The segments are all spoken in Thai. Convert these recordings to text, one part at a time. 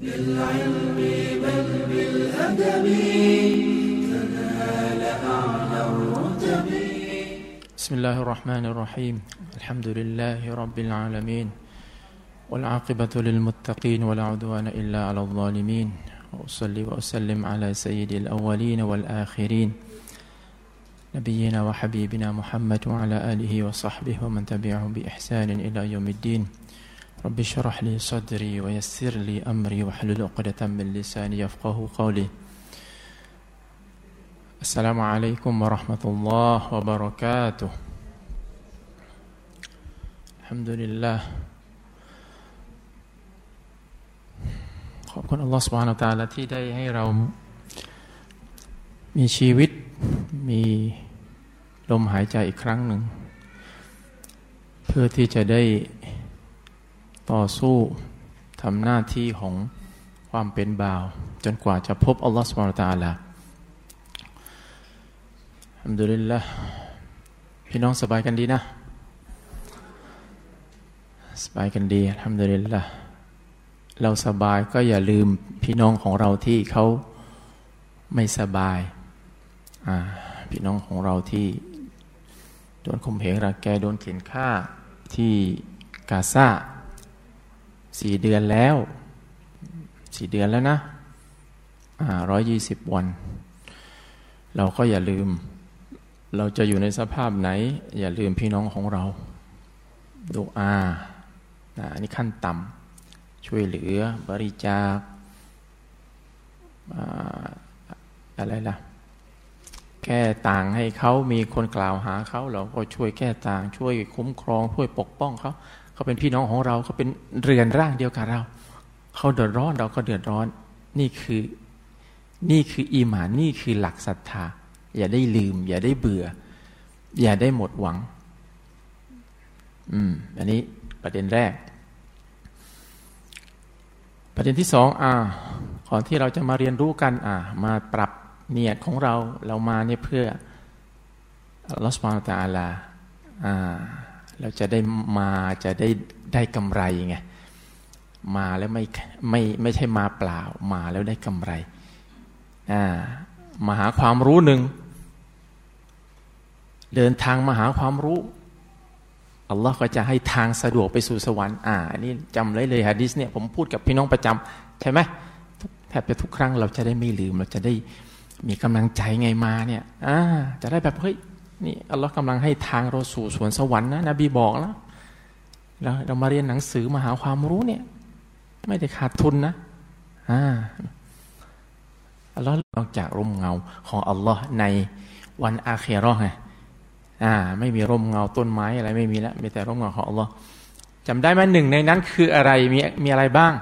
بالعلم بل بالأدب تنال أعلى الرتب. بسم الله الرحمن الرحيم. الحمد لله رب العالمين والعاقبة للمتقين ولا عدوان إلا على الظالمين. وأصلي وأسلم على سيد الأولين والآخرين نبينا وحبيبنا محمد وعلى آله وصحبه ومن تبعهم بإحسان إلى يوم الدين. رب اشرح لي صدري ويسر لي أمري واحلل عقدة من لساني يفقه قولي السلام عليكم ورحمة الله وبركاته الحمد لله ขอบคุณอัลลอฮฺสุบฮานาตาละที่ได้ให้เรามีชีวิตมีลมหายใจอีกครั้งหนึ่ง เพื่อที่จะได้ ต่อสู้ทำหน้าที่ของความเป็นบ่าว จนกว่าจะพบอัลลอฮฺสุบานตาละอัมดุลิลละพี่น้องสบายกันดีนะ สบายกันดีอัมดุลิลละเราสบายก็อย่าลืมพี่น้องของเราที่เขาไม่สบาย พี่น้องของเราที่โดนข่มเหงรังแกโดนเข็นฆ่าที่กาซา สี่เดือนแล้วสี่เดือนแล้วนะร้อยยี่สิบวัน เราก็อย่าลืม เราจะอยู่ในสภาพไหน อย่าลืมพี่น้องของเราดูอาอันนี้ขั้นต่ำช่วยเหลือบริจาคอะไรล่ะ แก้ต่างให้เขามีคนกล่าวหาเขา เราก็ช่วยแก้ต่าง ช่วยคุ้มครอง ช่วยปกป้องเขา เขาเป็นพี่น้องของเราเขาเป็นเรือนร่างเดียวกับเรา เขาเดือดร้อนเราก็เดือดร้อน นี่คือนี่คืออีหมานนี่คือหลักศรัทธา อย่าได้ลืม อย่าได้เบื่อ อย่าได้หมดหวัง อืม อันนี้ประเด็นแรก ประเด็นที่สองอ่าก่อนที่เราจะมาเรียนรู้กัน อ่า มาปรับเนียดของเราเรามาเนี่ยเพื่อลอสมาตาลาอ่า เราจะได้มาจะได้ได้กำไรไงมาแล้วไม่ไม่ไม่ใช่มาเปล่า มาแล้วได้กำไรอ่ามาหาความรู้หนึ่งเดินทางมาหาความรู้อัลลอฮ์ก็จะให้ทางสะดวกไปสู่สวรรค์อ่าอันนี้จำเลยเลยฮะดิษเนี่ยผมพูดกับพี่น้องประจำใช่ไหมแทบจะทุกครั้งเราจะได้ไม่ลืมเราจะได้มีกำลังใจไงมาเนี่ยอ่าจะได้แบบเฮ้ย นี่อัลลอฮ์กำลังให้ทางเราสู่สวนสวรรค์นะนบีบอกแล้วเราเรามาเรียนหนังสือมาหาความรู้เนี่ย ไม่ได้ขาดทุนนะอ่าอัลลอฮ์นอกจากร่มเงาของอัลลอฮ์ในวันอาเครอไงอ่า ไม่มีร่มเงาต้นไม้อะไรไม่มีแล้วมีแต่ร่มเงาของอัลลอฮ์จำได้ไหมหนึ่งในนั้นคืออะไรมีมีอะไรบ้าง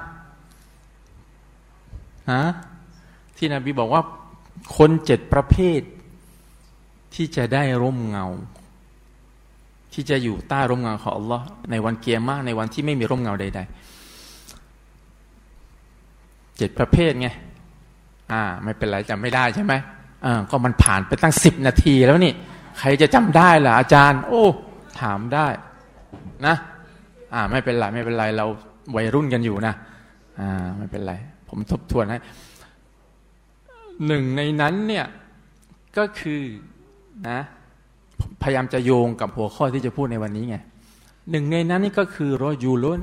ฮะที่นบีบอกว่าคนเจ็ดประเภท ที่จะได้ร่มเงา ที่จะอยู่ใต้ร่มเงาของอัลลอฮ์ในวันเกียร์มากในวันที่ไม่มีร่มเงาใด ๆ เจ็ดประเภทไงอ่า ไม่เป็นไรจำไม่ได้ใช่ไหมอ่าก็มันผ่านไปตั้งสิบนาทีแล้วนี่ ใครจะจำได้ล่ะอาจารย์ โอ้ ถามได้นะ อ่า ไม่เป็นไรไม่เป็นไรเราวัยรุ่นกันอยู่นะอ่าไม่เป็นไร ผมทบทวนให้หนึ่งในนั้นเนี่ยก็คือ นะพยายามจะโยงกับหัวข้อที่จะพูดในวันนี้ไงหนึ่งในนั้นนี่ก็คือรอยูลุน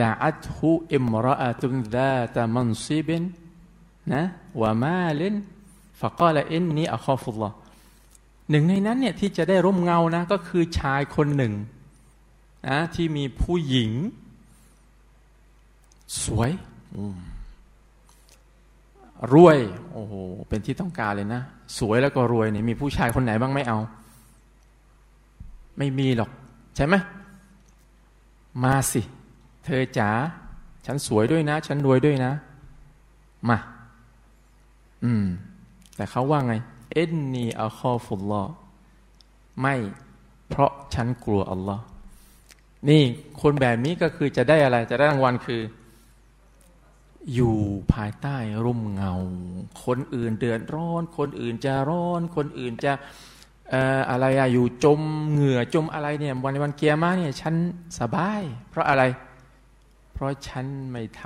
ดาอัตฮูอิมรอตุนดาตามันซิบินนะวามาลินฟะกาลอินนีอัคอฟุลลอหนึ่งในนั้นเนี่ยที่จะได้ร่มเงานะก็คือชายคนหนึ่งนะที่มีผู้หญิง สวย รวย โอ้โห เป็นที่ต้องการเลยนะ สวยแล้วก็รวยเนี่ยมีผู้ชายคนไหนบ้างไม่เอา ไม่มีหรอก ใช่ไหมมาสิ เธอจ๋าฉันสวยด้วยนะ ฉันรวยด้วยนะ มา อืม แต่เขาว่าไง เอ็นนีอัลคอฟุลลอไม่เพราะฉันกลัวอัลลอฮ์นี่คนแบบนี้ก็คือจะได้อะไร จะได้รางวัลคือ อยู่ภายใต้ร่มเงา คนอื่นเดือดร้อน คนอื่นจะร้อน คนอื่นจะอะไรอะอยู่จมเหงื่อจมอะไรเนี่ยวันวันเกียร์มาเนี่ยฉันสบาย เพราะอะไร เพราะฉันไม่ท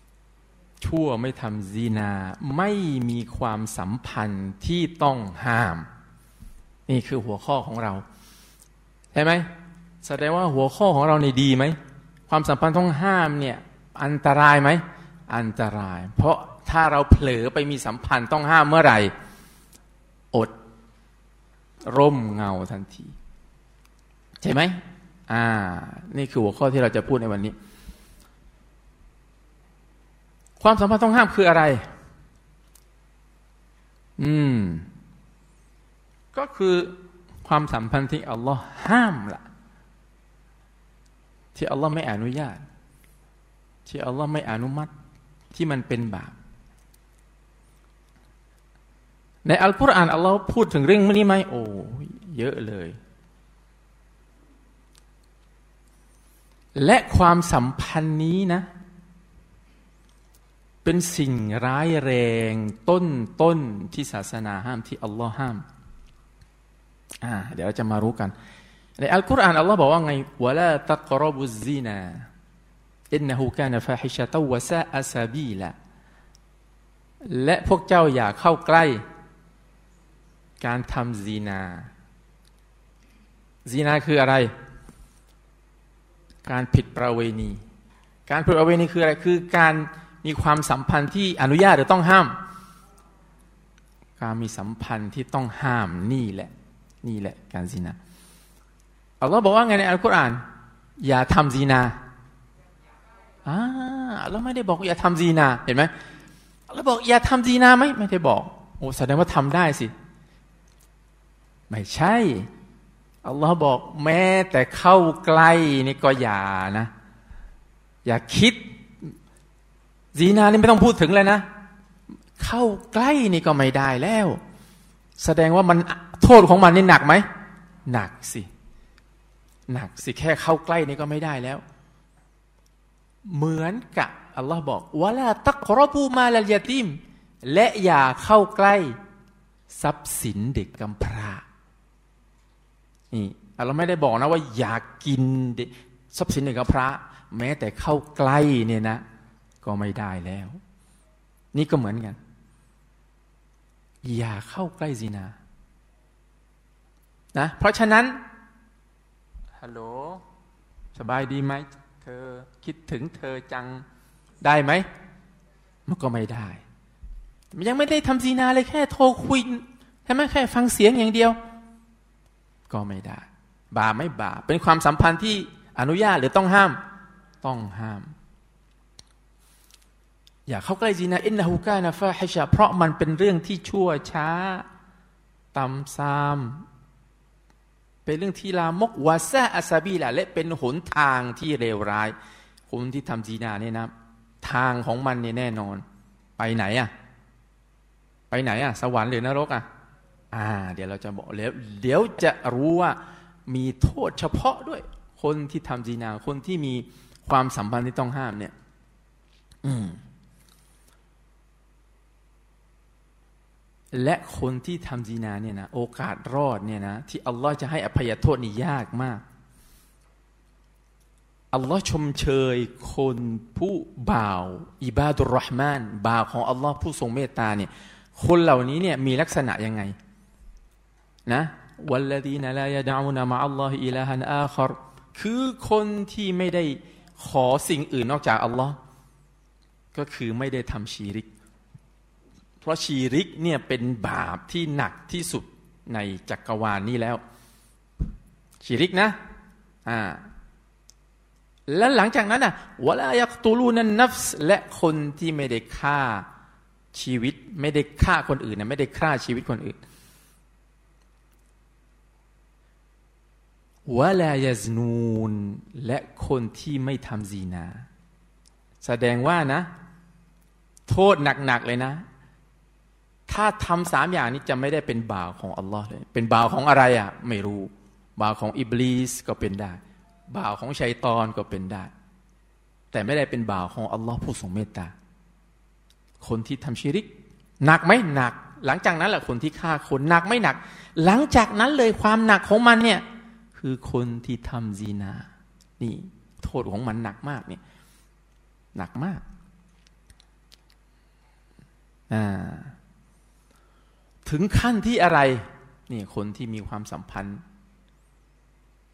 ำชั่วไม่ทำซีนา ไม่มีความสัมพันธ์ที่ต้องห้าม นี่คือหัวข้อของเราใช่ไหมแสดงว่าหัวข้อของเราในดีไหมความสัมพันธ์ต้องห้ามเนี่ยอันตรายไหม อันตราย เพราะถ้าเราเผลอไปมีสัมพันธ์ต้องห้ามเมื่อไหร่ อดร่มเงาทันที ใช่ไหมอ่า นี่คือหัวข้อที่เราจะพูดในวันนี้ ความสัมพันธ์ต้องห้ามคืออะไร อืม ก็คือความสัมพันธ์ที่อัลลอฮ์ห้ามละ่ะ ที่อัลลอฮ์ไม่อนุญาต ที่อัลลอฮ์ไม่อนุมัติ ที่มันเป็นบาป ในอัลกุรอานอัลลอฮ์พูดถึงเรื่องนี้ไหมโอ้เยอะเลย และความสัมพันธ์นี้นะ เป็นสิ่งร้ายแรงต้นต้นที่ศาสนาห้ามที่อัลลอฮ์ห้ามอ่าเดี๋ยวเราจะมารู้กัน ในอัลกุรอานอัลลอฮ์บอกว่าไงวะลาตักรบุซีนา อินนหูกานฟาฮิชะตวะซาอซาบีละและพวกเจ้าอย่าเข้าใกล้ การทำซีนาซีนาคืออะไร การผิดประเวณี การผิดประเวณีคืออะไร คือการมีความสัมพันธ์ที่อนุญาตหรือต้องห้าม การมีสัมพันธ์ที่ต้องห้ามนี่แหละ นี่แหละการซีนาอัลลอฮ์บอกว่าไงในอัลกุรอาน อย่าทำซีนา อ่าเราไม่ได้บอกอย่าทำซีนาเห็นไหมเราบอกอย่าทำซีนาไหมไม่ได้บอก โอ้แสดงว่าทำได้สิ ไม่ใช่ อัลลอฮ์บอกแม้แต่เข้าใกล้นี่ก็อย่านะ อย่าคิดซีนานี่ไม่ต้องพูดถึงเลยนะ เข้าใกล้นี่ก็ไม่ได้แล้ว แสดงว่ามันโทษของมันนี่หนักไหมหนักสิหนักสิแค่เข้าใกล้นี่ก็ไม่ได้แล้ว เหมือนกับอัลลอฮ์บอกวะลาตักรบูมาลยาติม และอย่าเข้าใกล้ ทรัพย์สินเด็กกำพร้านี่เราไม่ได้บอกนะว่าอยากกินทรัพย์สินหนึ่งกับพระแม้แต่เข้าใกล้เนี่ยนะ ก็ไม่ได้แล้ว นี่ก็เหมือนกัน อย่าเข้าใกล้ซีนานะเพราะฉะนั้นฮัลโหลสบายดีไหม เธอ คิดถึงเธอจังได้ไหมมันก็ไม่ได้ยังไม่ได้ทำซีนาเลยแค่โทรคุยใช่ไหมแค่ฟังเสียงอย่างเดียว ก็ไม่ได้ บาไม่บาเป็นความสัมพันธ์ที่อนุญาตหรือต้องห้าม ต้องห้าม อย่าเข้าใกล้จีนะอินนาฮูกานะฟาฮิชาเพราะมันเป็นเรื่องที่ชั่วช้าตำซาม เป็นเรื่องที่ลามกวาซาอัซาบีละและเป็นหนทางที่เลวร้าย คนที่ทำจีนาเนี่ยนะทางของมันเนี่ยแน่นอน ไปไหนอะไปไหนอะสวรรค์หรือนรกอะ่า เดี๋ยวเราจะบอกแล้วเดี๋ยวจะรู้ว่ามีโทษเฉพาะด้วย คนที่ทำจีนา คนที่มีความสัมพันธ์ที่ต้องห้ามเนี่ย อืม และคนที่ทำจีนาเนี่ยนะโอกาสรอดเนี่ยนะที่อัลลอฮ์จะให้อภัยโทษนี่ยากมากอัลลอฮ์ชมเชยคนผู้บ่าว อิบาดุรห์มานบ่าวของอัลลอฮ์ผู้ทรงเมตตาเนี่ยคนเหล่านี้เนี่ยมีลักษณะยังไงนะวัลลดีนลายดาอุนามะอัลลอฮิอิลาฮันอาคอรคือคนที่ไม่ได้ขอสิ่งอื่นนอกจากอัลลอฮ์ก็คือไม่ได้ทำชีริก ราะชีริกเนี่ยเป็นบาปที่หนักที่สุดในจักรวาลนี้แล้ว ชีริกนะอ่าและหลังจากนั้นอะวลายักตูลูนันนัฟส์และคนที่ไม่ได้ฆ่าชีวิตไม่ได้ฆ่าคนอื่นนะไม่ได้ฆ่าชีวิตคนอื่นวะลายซนูนและคนที่ไม่ทำซีนา แสดงว่านะ โทษหนัก ๆ เลยนะ ถ้าทำสามอย่างนี้จะไม่ได้เป็นบ่าวของอัลลอฮ์เลยเป็นบ่าวของอะไรอะไม่รู้บ่าวของอิบลิสก็เป็นได้บ่าวของชัยตอนก็เป็นได้ แต่ไม่ได้เป็นบ่าวของอัลลอฮ์ผู้ทรงเมตตาคนที่ทำชิริก หนักไหมหนัก หลังจากนั้นแหละคนที่ฆ่าคนหนักไม่หนัก หลังจากนั้นเลยความหนักของมันเนี่ยคือคนที่ทำซีนา นี่ โทษของมันหนักมากเนี่ยหนักมากอ่า ถึงขั้นที่อะไรนี่คนที่มีความสัมพันธ์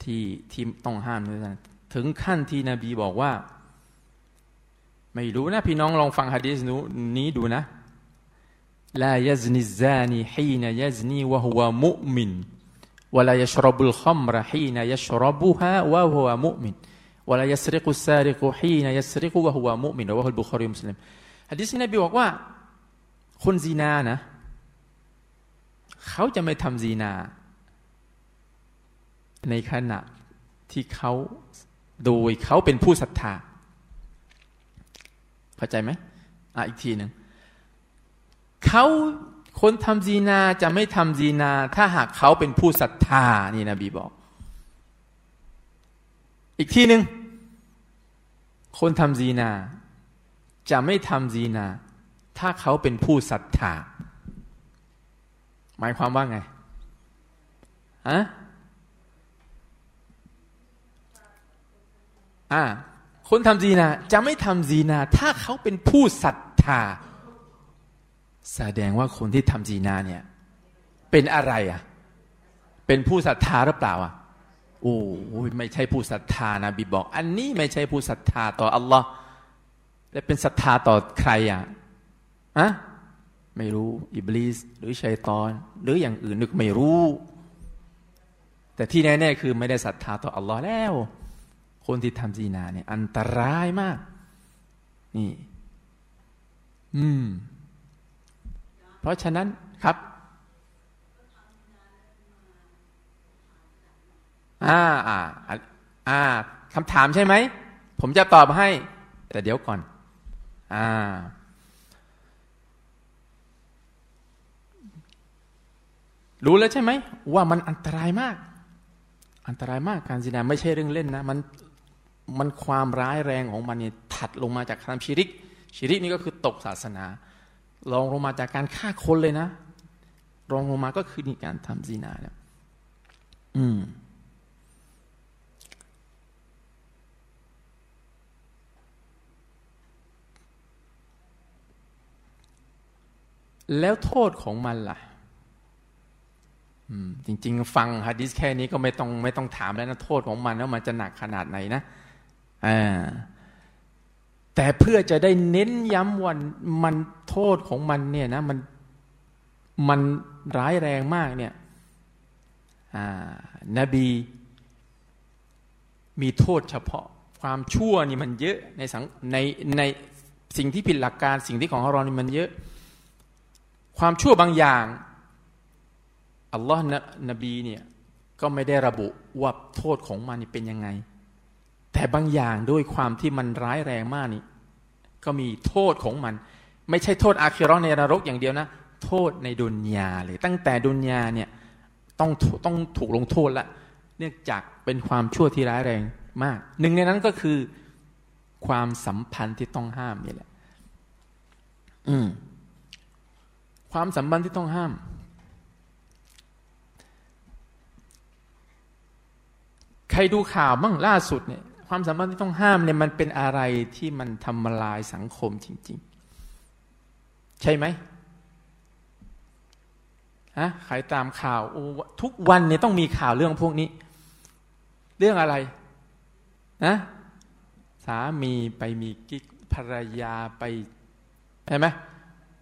ที่ที่ต้องห้ามนี่นะถึงขั้นที่นบีบอกว่า ไม่รู้นะ พี่น้องลองฟังฮะดีษนี้ดูนะลายซนิซานีฮีนยซนีวะฮุวะมุมินวลายชรบุลขมรฮีนยชรบุฮะวะฮุวะมุมินวลายสริกุสาริกุฮีนยสริกุวะฮุวะมุมินวะฮุลบุคอรีมุสลิมฮะดีษนบีบอกว่า คนซีนานะ เขาจะไม่ทำซีนา ในขณะที่เขาโดยเขาเป็นผู้ศรัทธาเข้าใจไหมอะอีกทีหนึ่งเขาคนทำซีนาจะไม่ทำซีนา ถ้าหากเขาเป็นผู้ศรัทธานี่นะบีบอก อีกทีหนึ่งคนทำซีนา จะไม่ทำซีนา ถ้าเขาเป็นผู้ศรัทธา หมายความว่าไงอะอ่าคนทำซีนาจะไม่ทำซีนา ถ้าเขาเป็นผู้ศรัทธา แสดงว่าคนที่ทำซีนาเนี่ย เป็นอะไรอะ เป็นผู้ศรัทธาหรือเปล่าอะโอ้ไม่ใช่ผู้ศรัทธานะบีบอก อันนี้ไม่ใช่ผู้ศรัทธาต่ออัลลอฮ์และเป็นศรัทธาต่อใครอะอะ ไม่รู้อิบลิสหรือชัยตอน หรืออย่างอื่นนึกไม่รู้ แต่ที่แน่ๆคือไม่ได้ศรัทธาต่ออัลลอฮ์แล้ว คนที่ทำซีนาเนี่ยอันตรายมาก นี่ อืม เพราะฉะนั้นครับอ่าอ่าอ่าคำถามใช่ไหม ผมจะตอบให้ แต่เดี๋ยวก่อน อ่า รู้แล้วใช่ไหมว่ามันอันตรายมาก อันตรายมากการซินาไม่ใช่เรื่องเล่นนะมันมันความร้ายแรงของมันเนี่ยถัดลงมาจากการชิริก ชิริกนี่ก็คือตกศาสนาลองลงมาจากการฆ่าคนเลยนะรองลงมาก็คือนี่การทำซินาเนี่ยอืมแล้วโทษของมันล่ะ จริง ๆ ฟังฮะดิษแค่นี้ก็ไม่ต้องไม่ต้องถามแล้วนะโทษของมันว่ามันจะหนักขนาดไหนนะอ่าแต่เพื่อจะได้เน้นย้ำวันมันโทษของมันเนี่ยนะมันมันร้ายแรงมากเนี่ยนบีมีโทษเฉพาะความชั่วนี่มันเยอะในสังในในสิ่งที่ผิดหลักการสิ่งที่ของเรานี่มันเยอะ ความชั่วบางอย่าง อัลลอฮ์นบีเนี่ยก็ไม่ได้ระบุว่าโทษของมันนี่เป็นยังไง แต่บางอย่างด้วยความที่มันร้ายแรงมากนี่ ก็มีโทษของมัน ไม่ใช่โทษอาคิรอในนรกอย่างเดียวนะ โทษในดุนยาเลยตั้งแต่ดุนยาเนี่ยต้องต้องถูกลงโทษละเนื่องจากเป็นความชั่วที่ร้ายแรงมาก หนึ่งในนั้นก็คือความสัมพันธ์ที่ต้องห้ามนี่แหละ อืม ความสัมพันธ์ที่ต้องห้าม ใครดูข่าวบ้างล่าสุดเนี่ยความสัมพันธ์ที่ต้องห้ามเนี่ยมันเป็นอะไรที่มันทำลายสังคมจริง ๆ ใช่ไหมฮะใครตามข่าวทุกวันเนี่ยต้องมีข่าวเรื่องพวกนี้ เรื่องอะไรนะสามีไปมีกิ๊กภรรยาไปใช่ไหม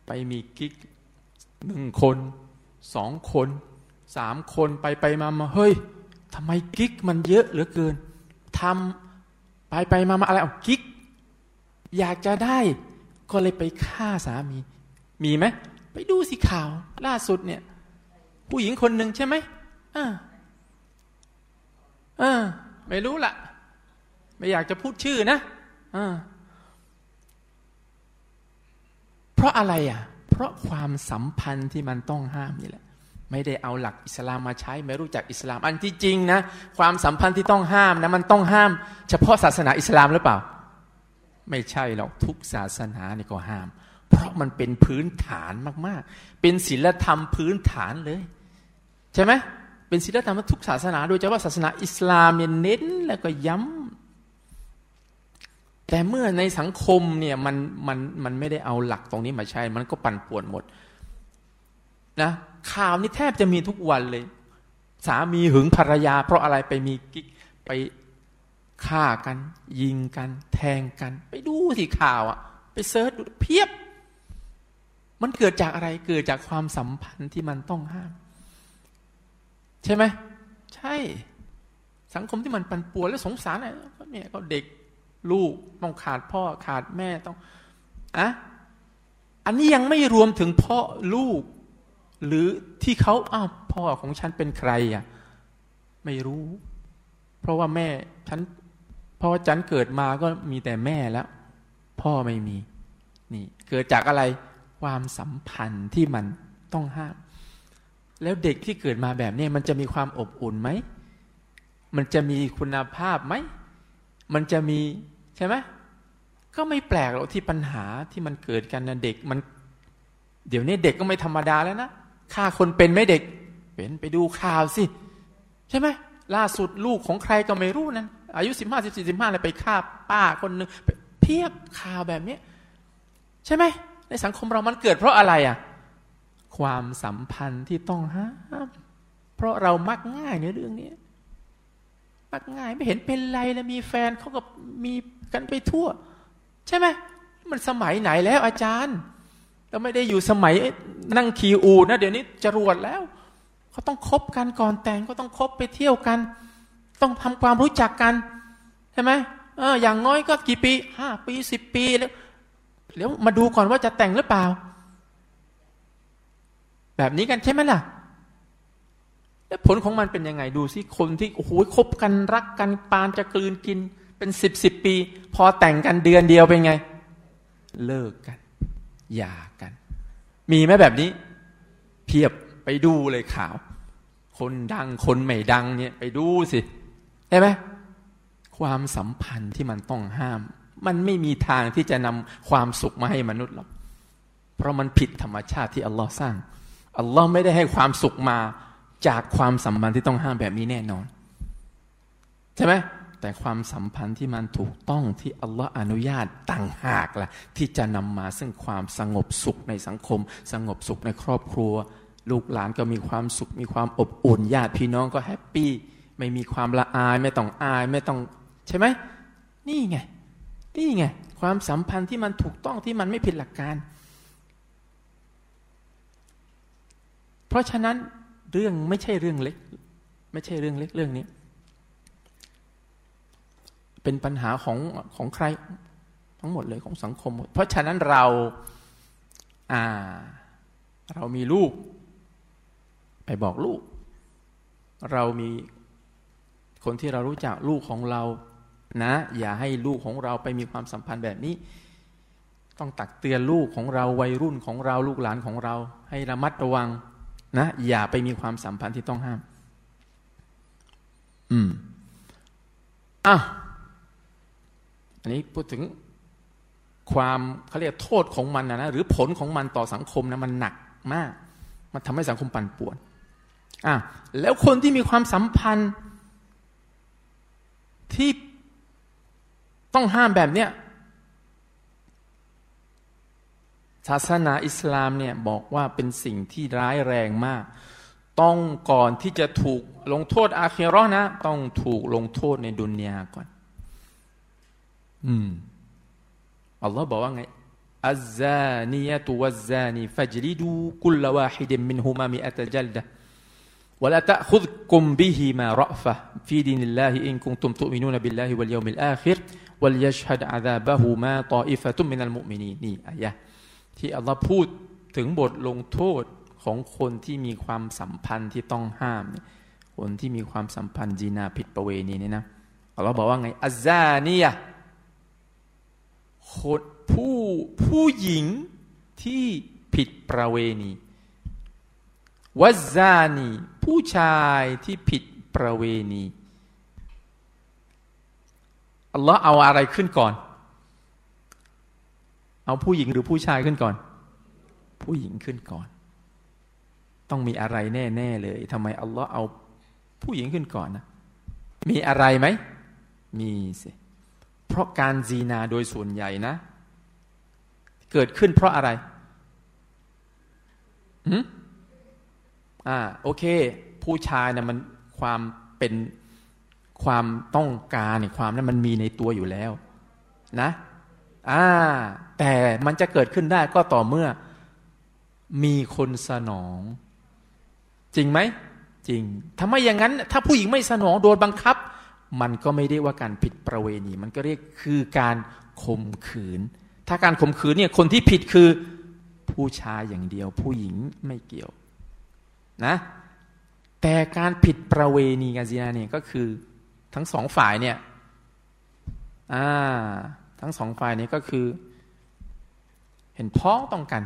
ไปมีกิ๊กหนึ่งคนสองคนสามคนไปไปมามาเฮ้ย ทำไมกิ๊กมันเยอะเหลือเกินทำไปไปมามาอะไรเอากิ๊ก อยากจะได้ก็เลยไปฆ่าสามี มีไหมไปดูสิข่าว ล่าสุดเนี่ย ผู้หญิงคนหนึ่งใช่ไหมอ่าอ่าไม่รู้ละไม่อยากจะพูดชื่อนะอ่าเพราะอะไรอะ เพราะความสัมพันธ์ที่มันต้องห้ามนี่แหละ ไม่ได้เอาหลักอิสลามมาใช้ ไม่รู้จักอิสลาม อันที่จริงนะ ความสัมพันธ์ที่ต้องห้ามนะมันต้องห้าม เฉพาะศาสนาอิสลามหรือเปล่า ไม่ใช่หรอกทุกศาสนานี่ก็ห้าม เพราะมันเป็นพื้นฐานมากๆ เป็นศีลธรรมพื้นฐานเลย ใช่ไหมเป็นศีลธรรมทุกศาสนา โดยเฉพาะศาสนาอิสลามเนี่ยเน้นแล้วก็ย้ำแต่เมื่อในสังคมเนี่ยมันมันมันไม่ได้เอาหลักตรงนี้มาใช้ มันก็ปั่นป่วนหมดนะ ข่าวนี่แทบจะมีทุกวันเลย สามีหึงภรรยา เพราะอะไรไปมีกิ๊กไปฆ่ากัน ยิงกัน แทงกัน ไปดูสิข่าวอะไปเซิร์ชดูเพียบ มันเกิดจากอะไรเกิดจากความสัมพันธ์ที่มันต้องห้าม ใช่ไหมใช่ สังคมที่มันปั่นป่วนและสงสารอะไรเนี่ยก็เด็กลูกต้องขาดพ่อขาดแม่ต้องอะอันนี้ยังไม่รวมถึงพ่อลูก หรือที่เขาอ้าวพ่อของฉันเป็นใครอะไม่รู้ เพราะว่าแม่ฉันพอฉันเกิดมาก็มีแต่แม่แล้ว พ่อไม่มี นี่ เกิดจากอะไรความสัมพันธ์ที่มันต้องห้าม แล้วเด็กที่เกิดมาแบบนี้มันจะมีความอบอุ่นไหม มันจะมีคุณภาพไหม มันจะมีใช่ไหมก็ไม่แปลกหรอกที่ปัญหาที่มันเกิดกันนะเด็กมัน เดี๋ยวนี้เด็กก็ไม่ธรรมดาแล้วนะ ฆ่าคนเป็นไม่เด็ก เป็นไปดูข่าวสิ ใช่ไหมล่าสุดลูกของใครก็ไม่รู้นั้น อายุสิบห้าสิบสี่สิบห้าเลยไปฆ่าป้าคนหนึ่งเพียบข่าวแบบนี้ใช่ไหมในสังคมเรามันเกิดเพราะอะไรอะ ความสัมพันธ์ที่ต้องห้ามเพราะเรามักง่ายในเรื่องนี้มักง่ายไม่เห็นเป็นไรแล้วมีแฟนเขาก็มีกันไปทั่ว ใช่ไหมมันสมัยไหนแล้วอาจารย์ เราไม่ได้อยู่สมัยนั่งขี่อูนะเดี๋ยวนี้จรวดแล้วเขาต้องคบกันก่อนแต่งก็ต้องคบไปเที่ยวกัน ต้องทำความรู้จักกันใช่ไหมเอออย่างน้อยก็กี่ปีห้าปีสิบปีแล้วเดี๋ยวมาดูก่อนว่าจะแต่งหรือเปล่า แบบนี้กันใช่ไหมล่ะ แล้วผลของมันเป็นยังไงดูสิคนที่โอ้โหคบกันรักกันปานจะกลืนกิน เป็นสิบสิบปี พอแต่งกันเดือนเดียวเป็นไง เลิกกัน หย่ากัน มีไหมแบบนี้ เพียบไปดูเลยข่าว คนดังคนไม่ดังเนี่ยไปดูสิใช่ไหมความสัมพันธ์ที่มันต้องห้าม มันไม่มีทางที่จะนำความสุขมาให้มนุษย์หรอก เพราะมันผิดธรรมชาติที่อัลลอฮ์สร้าง อัลลอฮ์ไม่ได้ให้ความสุขมาจากความสัมพันธ์ที่ต้องห้ามแบบนี้แน่นอน ใช่ไหม แต่ความสัมพันธ์ที่มันถูกต้องที่อัลลอฮ์อนุญาตต่างหากละ่ะที่จะนำมาซึ่งความสงบสุขในสังคม สงบสุขในครอบครัว ลูกหลานก็มีความสุขมีความอบอุ่นญาติพี่น้องก็แฮปปี้ไม่มีความละอายไม่ต้องอายไม่ต้องใช่ไหมนี่ไงนี่ไงความสัมพันธ์ที่มันถูกต้องที่มันไม่ผิดหลักการ เพราะฉะนั้นเรื่องไม่ใช่เรื่องเล็ก ไม่ใช่เรื่องเล็กเรื่องนี้ เป็นปัญหาของของใครทั้งหมดเลยของสังคม เพราะฉะนั้นเราอ่า เรามีลูก ไปบอกลูก เรามีคนที่เรารู้จักลูกของเรานะ อย่าให้ลูกของเราไปมีความสัมพันธ์แบบนี้ ต้องตักเตือนลูกของเราวัยรุ่นของเราลูกหลานของเรา ให้ระมัดระวัง นะ อย่าไปมีความสัมพันธ์ที่ต้องห้าม อืมอะ อันนี้พูดถึงความเขาเรียกโทษของมันนะนะหรือผลของมันต่อสังคมนะมันหนักมาก มันทำให้สังคมปั่นป่วนอะแล้วคนที่มีความสัมพันธ์ที่ต้องห้ามแบบเนี้ยศาสนาอิสลามเนี่ยบอกว่าเป็นสิ่งที่ร้ายแรงมาก ต้องก่อนที่จะถูกลงโทษอาคีรอนะ ต้องถูกลงโทษในดุนยาก่อน อืมอัลลอฮ์บอกว่าไงอัซซานียตุวัซซานีฟัจลิดูคุลวาฮิดมินฮุมามิอัตจัลดะ ولا تأخذكم بهما رأفة في دين الله إن كنتم تؤمنون بالله واليوم الآخر وليشهد عذابهما طائفة من المؤمنين นี่อายะที่อัลลอฮ์พูดถึงบทลงโทษของคนที่มีความสัมพันธ์ที่ต้องห้าม คนที่มีความสัมพันธ์จีนาผิดประเวณีนี่นะอัลลอฮ์บอกว่าไงอัซานียคน ผู้ผู้หญิงที่ผิดประเวณีวัซานีผู้ชายที่ผิดประเวณีอัลลอฮ์เอาอะไรขึ้นก่อน เอาผู้หญิงหรือผู้ชายขึ้นก่อน ผู้หญิงขึ้นก่อน ต้องมีอะไรแน่ ๆ เลยทำไมอัลลอฮ์เอาผู้หญิงขึ้นก่อนนะมีอะไรไหม มีสิ ราะการซีนาโดยส่วนใหญ่นะ เกิดขึ้นเพราะอะไรอืมอ่า โอเค ผู้ชายนะมันความเป็นความต้องการเนี่ยความนั้นมันมีในตัวอยู่แล้ว นะ อ่า แต่มันจะเกิดขึ้นได้ก็ต่อเมื่อ มีคนสนอง จริงไหมจริงทำไมอย่างนั้น ถ้าผู้หญิงไม่สนองโดนบังคับ มันก็ไม่ได้ว่าการผิดประเวณี มันก็เรียกคือการข่มขืน ถ้าการข่มขืนเนี่ยคนที่ผิดคือผู้ชายอย่างเดียว ผู้หญิงไม่เกี่ยวนะแต่การผิดประเวณีกันซีนาเนี่ยก็คือทั้งสองฝ่ายเนี่ยอ่าทั้งสองฝ่ายนี้ก็คือ เห็นพ้องต้องกัน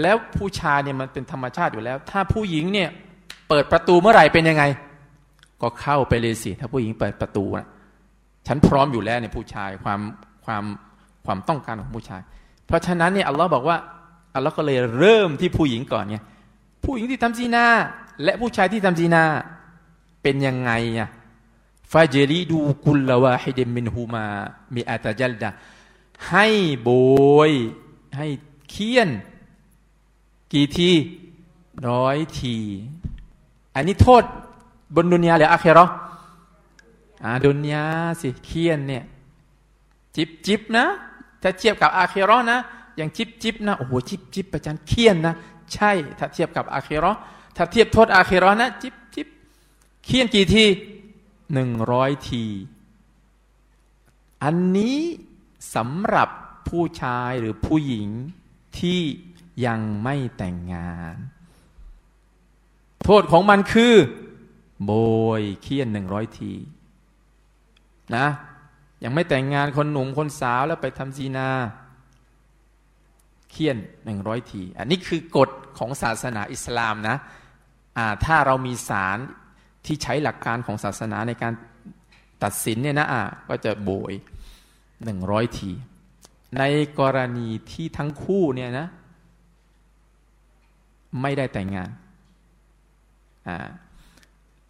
แล้วผู้ชายเนี่ยมันเป็นธรรมชาติอยู่แล้ว ถ้าผู้หญิงเนี่ยเปิดประตูเมื่อไหร่เป็นยังไง ก็เข้าไปเลยสิ ถ้าผู้หญิงเปิดประตูนะฉันพร้อมอยู่แล้วเนี่ยผู้ชายความความความต้องการของผู้ชาย เพราะฉะนั้นเนี่ยอัลลอฮ์บอกว่าอัลลอฮ์ก็เลยเริ่มที่ผู้หญิงก่อนไงผู้หญิงที่ทำซีนา และผู้ชายที่ทำซีนา เป็นยังไงอะฟาเจรีดูกุลละวาฮิดมินฮูมา มีอัตาจัลดาให้โบย ให้เคี่ยน กี่ทีร้อยที อันนี้โทษ บนดุนยาหรืออาเครออ่าดุนยาสิเคียนเนี่ย จิบจิบนะถ้าเทียบกับอาเครอนะอย่างจิบจิบนะโอ้โหจิบจิบประจันเคียนนะใช่ ถ้าเทียบกับอาเครอถ้าเทียบโทษอาเครอนะจิบจิบเคียนกี่ทีหนึ่งร้อยที อันนี้สำหรับผู้ชายหรือผู้หญิงที่ยังไม่แต่งงาน โทษของมันคือ โบยเคี่ยนหนึ่งร้อยที นะ ยังไม่แต่งงานคนหนุ่มคนสาวแล้วไปทำซีนา เคี่ยนหนึ่งร้อยที อันนี้คือกฎของศาสนาอิสลามนะถ้าเรามีศาลที่ใช้หลักการของศาสนาในการตัดสินเนี่ยนะอะก็จะโบยหนึ่งร้อยที ในกรณีที่ทั้งคู่เนี่ยนะ ไม่ได้แต่งงานอ่า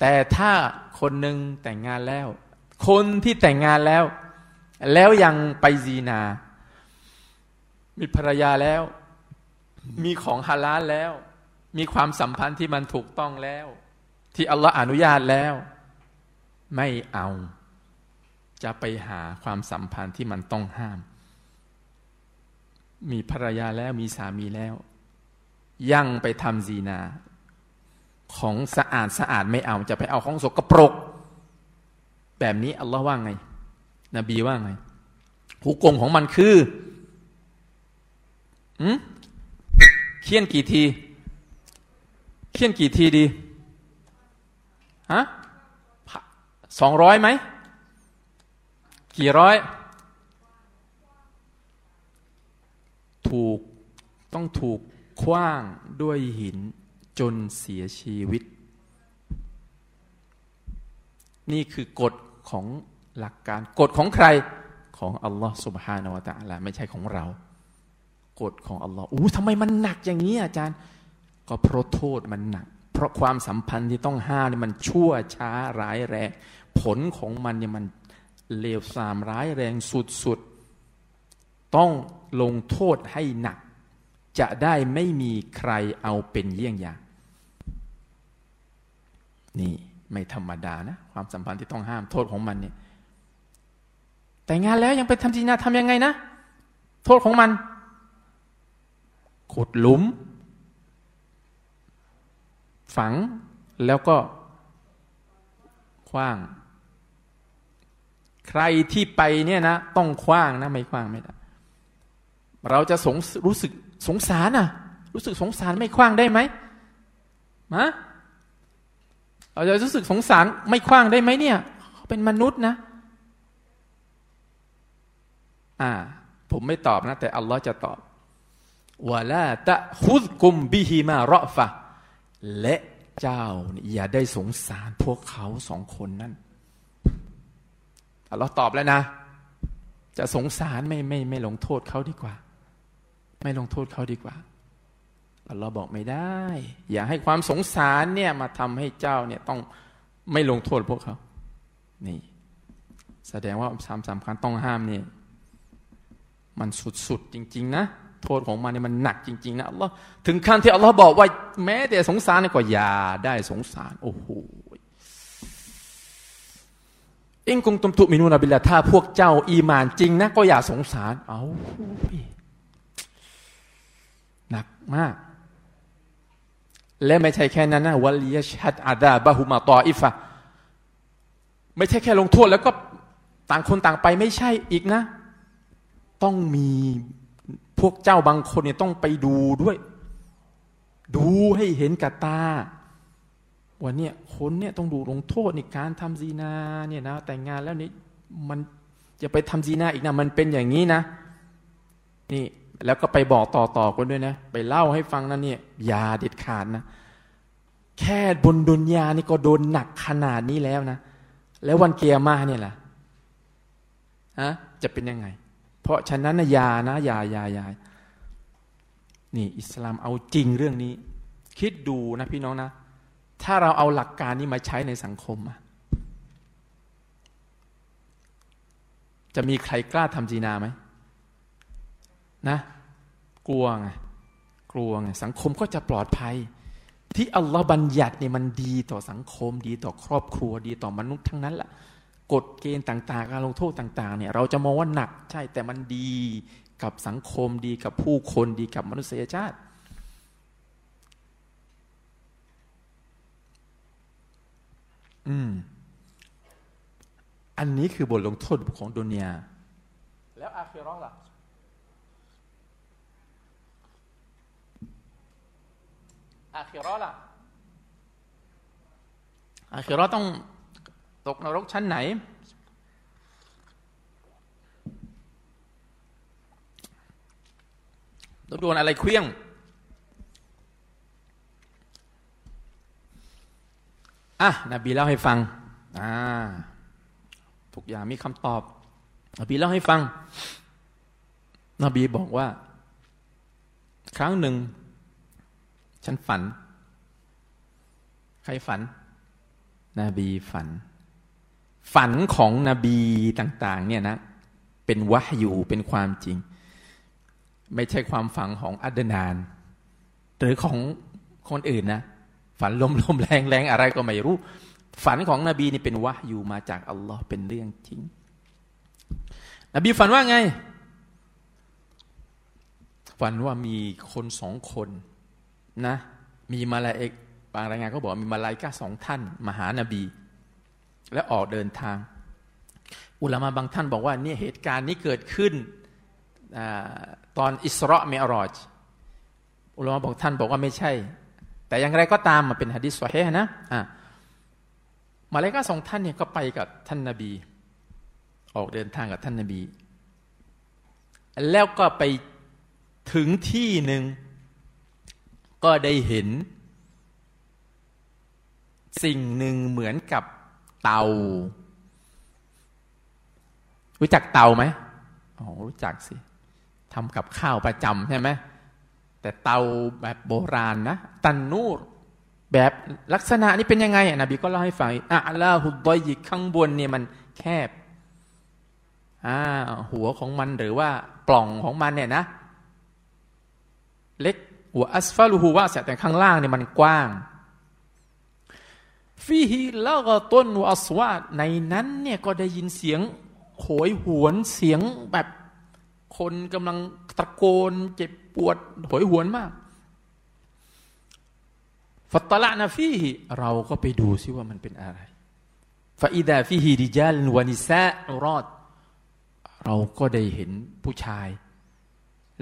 แต่ถ้าคนหนึ่งแต่งงานแล้ว คนที่แต่งงานแล้ว แล้วยังไปซีนา มีภรรยาแล้ว มีของฮาลาลแล้ว มีความสัมพันธ์ที่มันถูกต้องแล้ว ที่อัลลอฮ์อนุญาตแล้ว ไม่เอา จะไปหาความสัมพันธ์ที่มันต้องห้าม มีภรรยาแล้วมีสามีแล้ว ยังไปทำซีนา ของสะอาดสะอาดไม่เอาจะไปเอาของสกปรก แบบนี้อัลลอฮ์ว่าไง นบีว่าไงหุกงของมันคืออืมเคี่ยนกี่ที เคี่ยนกี่ทีดีฮะสองร้อยไหม กี่ร้อย ถูกต้องถูกคว้างด้วยหิน จนเสียชีวิต นี่คือกฎของหลักการกฎของใครของอัลลอฮ์สุบฮานาวะตะลาไม่ใช่ของเรากฎของอัลลอฮ์อู้ทำไมมันหนักอย่างนี้อาจารย์ ก็เพราะโทษมันหนัก เพราะความสัมพันธ์ที่ต้องห้ามนี่มันชั่วช้าร้ายแรง ผลของมันเนี่ยมันเลวทรามร้ายแรงสุดๆ ต้องลงโทษให้หนัก จะได้ไม่มีใครเอาเป็นเยี่ยงอย่าง นี่ไม่ธรรมดานะ ความสัมพันธ์ที่ต้องห้ามโทษของมันเนี่ยแต่งานแล้วยังไปทำจีนาทำยังไงนะ โทษของมัน ขุดหลุม ฝังแล้วก็คว้าง ใครที่ไปเนี่ยนะ ต้องคว้างนะ ไม่คว้างไม่ได้เราจะสงรู้สึกสงสารนะรู้สึกสงสารไม่คว้างได้ไหมมะ เราจะรู้สึกสงสารไม่คว้างได้ไหมเนี่ยเขาเป็นมนุษย์นะ อ่า ผมไม่ตอบนะ แต่อัลลอฮ์จะตอบวะลาตะฮุดกุมบิฮิมารอฟะและเจ้าอย่าได้สงสารพวกเขาสองคนนั้นเราตอบแล้วนะ จะสงสารไม่ไม่ไม่ลงโทษเขาดีกว่า ไม่ลงโทษเขาดีกว่า เราบอกไม่ได้ อย่าให้ความสงสารเนี่ยมาทำให้เจ้าเนี่ยต้องไม่ลงโทษพวกเขา นี่ แสดงว่าสามสามคัญต้องห้ามนี่มันสุดๆจริง ๆ นะโทษของมันเนี่ยมันหนักจริง ๆ นะอัลลอฮ์ถึงขั้นที่อัลลอฮ์บอกว่าแม้แต่สงสารก็อย่าได้สงสาร โอ้โหอิงคงตุมตุมินูนาบิลละถ้าพวกเจ้า อีมานจริงนะก็อย่าสงสาร เอาหนักมาก และไม่ใช่แค่นั้นนะวัลยชัดอาดาบะฮุมาตออิฟะไม่ใช่แค่ลงโทษแล้วก็ต่างคนต่างไปไม่ใช่อีกนะ ต้องมีพวกเจ้าบางคนเนี่ยต้องไปดูด้วย ดูให้เห็นกับตาวันนี้คนเนี่ยต้องดูลงโทษในการทำซีนาเนี่ยนะแต่งงานแล้วนี่มันจะไปทำซีนาอีกนะมันเป็นอย่างนี้นะ นี่ แล้วก็ไปบอกต่อๆกันด้วยนะ ไปเล่าให้ฟังนะเนี่ยยาเด็ดขาดนะ แค่บนดุนยานี่ก็โดนหนักขนาดนี้แล้วนะ แล้ววันเกียร์มาเนี่ยล่ะฮะจะเป็นยังไง เพราะฉะนั้นนะยานะยายายานี่ อิสลามเอาจริงเรื่องนี้ คิดดูนะพี่น้องนะ ถ้าเราเอาหลักการนี้มาใช้ในสังคมอะจะมีใครกล้าทำจีนาไหม นะ กลัวไงกลัวไงสังคมก็จะปลอดภัย ที่อัลลอฮ์บัญญัติเนี่ยมันดีต่อสังคม ดีต่อครอบครัวดีต่อมนุษย์ทั้งนั้นแหละกฎเกณฑ์ต่างๆ การลงโทษต่าง ๆ เนี่ย เราจะมองว่าหนักใช่แต่มันดีกับสังคมดีกับผู้คนดีกับมนุษยชาติ อืม อันนี้คือบทลงโทษของดุนยาแล้วอาคิรอล่ะ อาคิรอล่ะอาคิรอต้องตกนรกชั้นไหน ต้องโดนอะไรเคลี้ยง อะ นบีเล่าให้ฟัง อ่า ทุกอย่างมีคำตอบ นบีเล่าให้ฟัง นบีบอกว่า ครั้งหนึ่ง ฉันฝัน ใครฝัน นบีฝัน ฝันของนบีต่าง ๆ เนี่ยนะ เป็นวะอยู่เป็นความจริง ไม่ใช่ความฝังของอัดนาน หรือของคนอื่นนะ ฝันลมลมแรงแรงอะไรก็ไม่รู้ ฝันของนบีนี่เป็นวะอยู่มาจากอัลลอฮ์เป็นเรื่องจริง นบีฝันว่าไง ฝันว่ามีคนสองคน นะ มีมาลาเอกบางรายงานก็บอกมีมาลายกาสองท่านมาหานาบี และออกเดินทาง อุลามะบางท่านบอกว่าเนี่ยเหตุการณ์นี้เกิดขึ้นอตอนอิสราเมอรอจอุลามะบางท่านบอกว่าไม่ใช่ แต่อย่างไรก็ตามมาเป็นฮะดิษสวเฮนะอะมาเลกาสองท่านเนี่ยก็ไปกับท่านนาบี ออกเดินทางกับท่านนาบี แล้วก็ไปถึงที่หนึ่ง ก็ได้เห็น สิ่งหนึ่งเหมือนกับเตารู้จักเตาไหมอ๋อรู้จักสิทำกับข้าวประจำใช่ไหมแต่เตาแบบโบราณนะตันนูรแบบลักษณะนี้เป็นยังไงนบีก็เล่าให้ฟังอะลาหุบอยยิกข้างบนเนี่ยมันแคบอ่าหัวของมันหรือว่าปล่องของมันเนี่ยนะ เล็ก หัวอัสฟาลูฮูว่าแต่ข้างล่างเนี่ยมันกว้างฟีฮีแล้วก็ต้นอัสวาในนั้นเนี่ยก็ได้ยินเสียงโหยหวนเสียงแบบคนกำลังตะโกนเจ็บปวดหยหวนมากฟัตละนาฟีเราก็ไปดูซิว่ามันเป็นอะไรฟาอิดาฟีฮิดิจัลวานิซารอด เราก็ได้เห็นผู้ชาย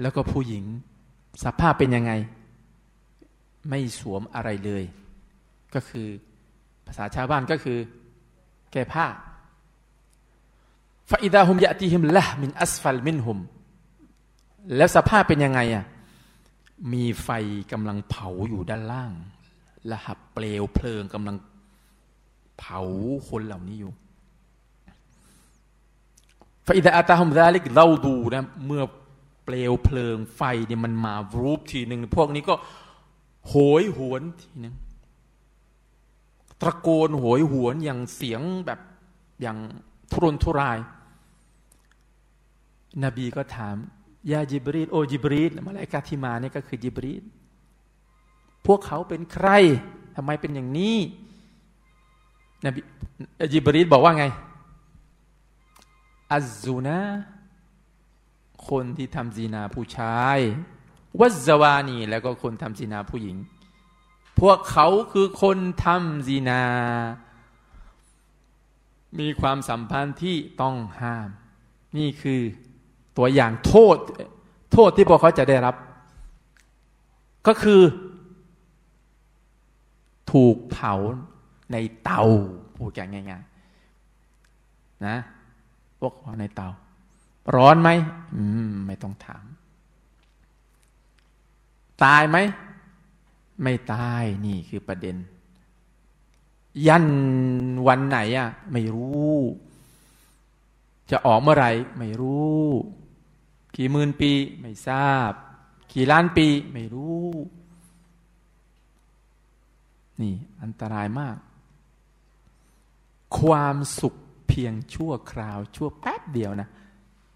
แล้วก็ผู้หญิง สภาพเป็นยังไง ไม่สวมอะไรเลย ก็คือภาษาชาวบ้านก็คือ แก้ผ้าฟาอิดาฮุมยะติฮิมละมินอัสฟัลมินฮุมแล้วสภาพเป็นยังไงอะมีไฟกำลังเผาอยู่ด้านล่างระหับเปลวเพลิงกำลังเผาคนเหล่านี้อยู่ฟาอิดะอาตาฮุมดาลิกเราดูนะเมื่อ เปลวเพลิงไฟเนี่ยมันมารูปทีหนึ่งพวกนี้ก็โหยหวนทีหนึ่งตะโกนโหยหวนอย่างเสียงแบบอย่างทุรนทุราย นบีก็ถามยาจิบรีดโอจิบรีดมาลายกาที่มาเนี่ยก็คือจิบรีดพวกเขาเป็นใครทำไมเป็นอย่างนี้นบีจิบรีดบอกว่าไงอัซซูนะ คนที่ทำจีนาผู้ชาย วัซวานีแล้วก็คนทำจีนาผู้หญิง พวกเขาคือคนทำจีนา มีความสัมพันธ์ที่ต้องห้าม นี่คือตัวอย่างโทษ โทษที่พวกเขาจะได้รับ ก็คือ ถูกเผาในเตาพูดอย่างง่ายๆนะพวกเขาในเตา ร้อนไหมอืม ไม่ต้องถาม ตายไหม ไม่ตายนี่คือประเด็น ยันวันไหนอะ ไม่รู้ จะออกเมื่อไหร่ ไม่รู้ กี่หมื่นปี ไม่ทราบ กี่ล้านปี ไม่รู้ นี่ อันตรายมาก ความสุขเพียงชั่วคราว ชั่วแป๊บเดียวนะ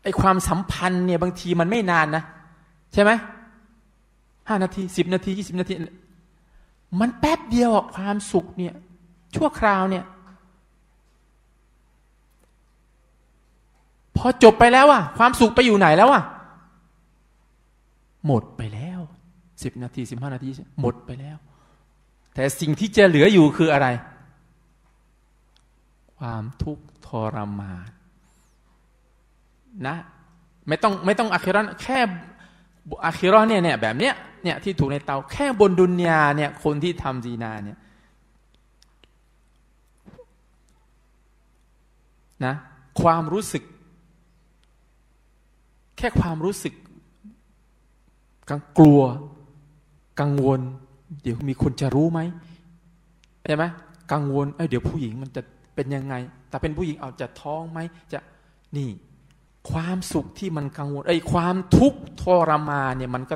ไอความสัมพันธ์เนี่ยบางทีมันไม่นานนะ ใช่ไหมห้านาทีสิบนาทียี่สิบนาที มันแป๊บเดียวอะความสุขเนี่ย ชั่วคราวเนี่ย พอจบไปแล้วอะความสุขไปอยู่ไหนแล้วอะหมดไปแล้วสิบนาทีสิบห้านาที หมดไปแล้ว แต่สิ่งที่จะเหลืออยู่คืออะไร ความทุกข์ทรมาน นะ ไม่ต้องไม่ต้องอาคิรอนแค่อาคิรอนเนี่ยเนี่ยแบบเนี้ยเนี่ยที่ถูกในเตาแค่บนดุนยาเนี่ยคนที่ทำจีนาเนี่ยนะความรู้สึก แค่ความรู้สึกกังกลัว กังวล เดี๋ยวมีคนจะรู้ไหมใช่ไหมกังวลเอ้ยเดี๋ยวผู้หญิงมันจะเป็นยังไง แต่เป็นผู้หญิงเอาจะท้องไหมจะนี่ ความสุขที่มันกังวลไอ้ความทุกข์ทรมานเนี่ยมันก็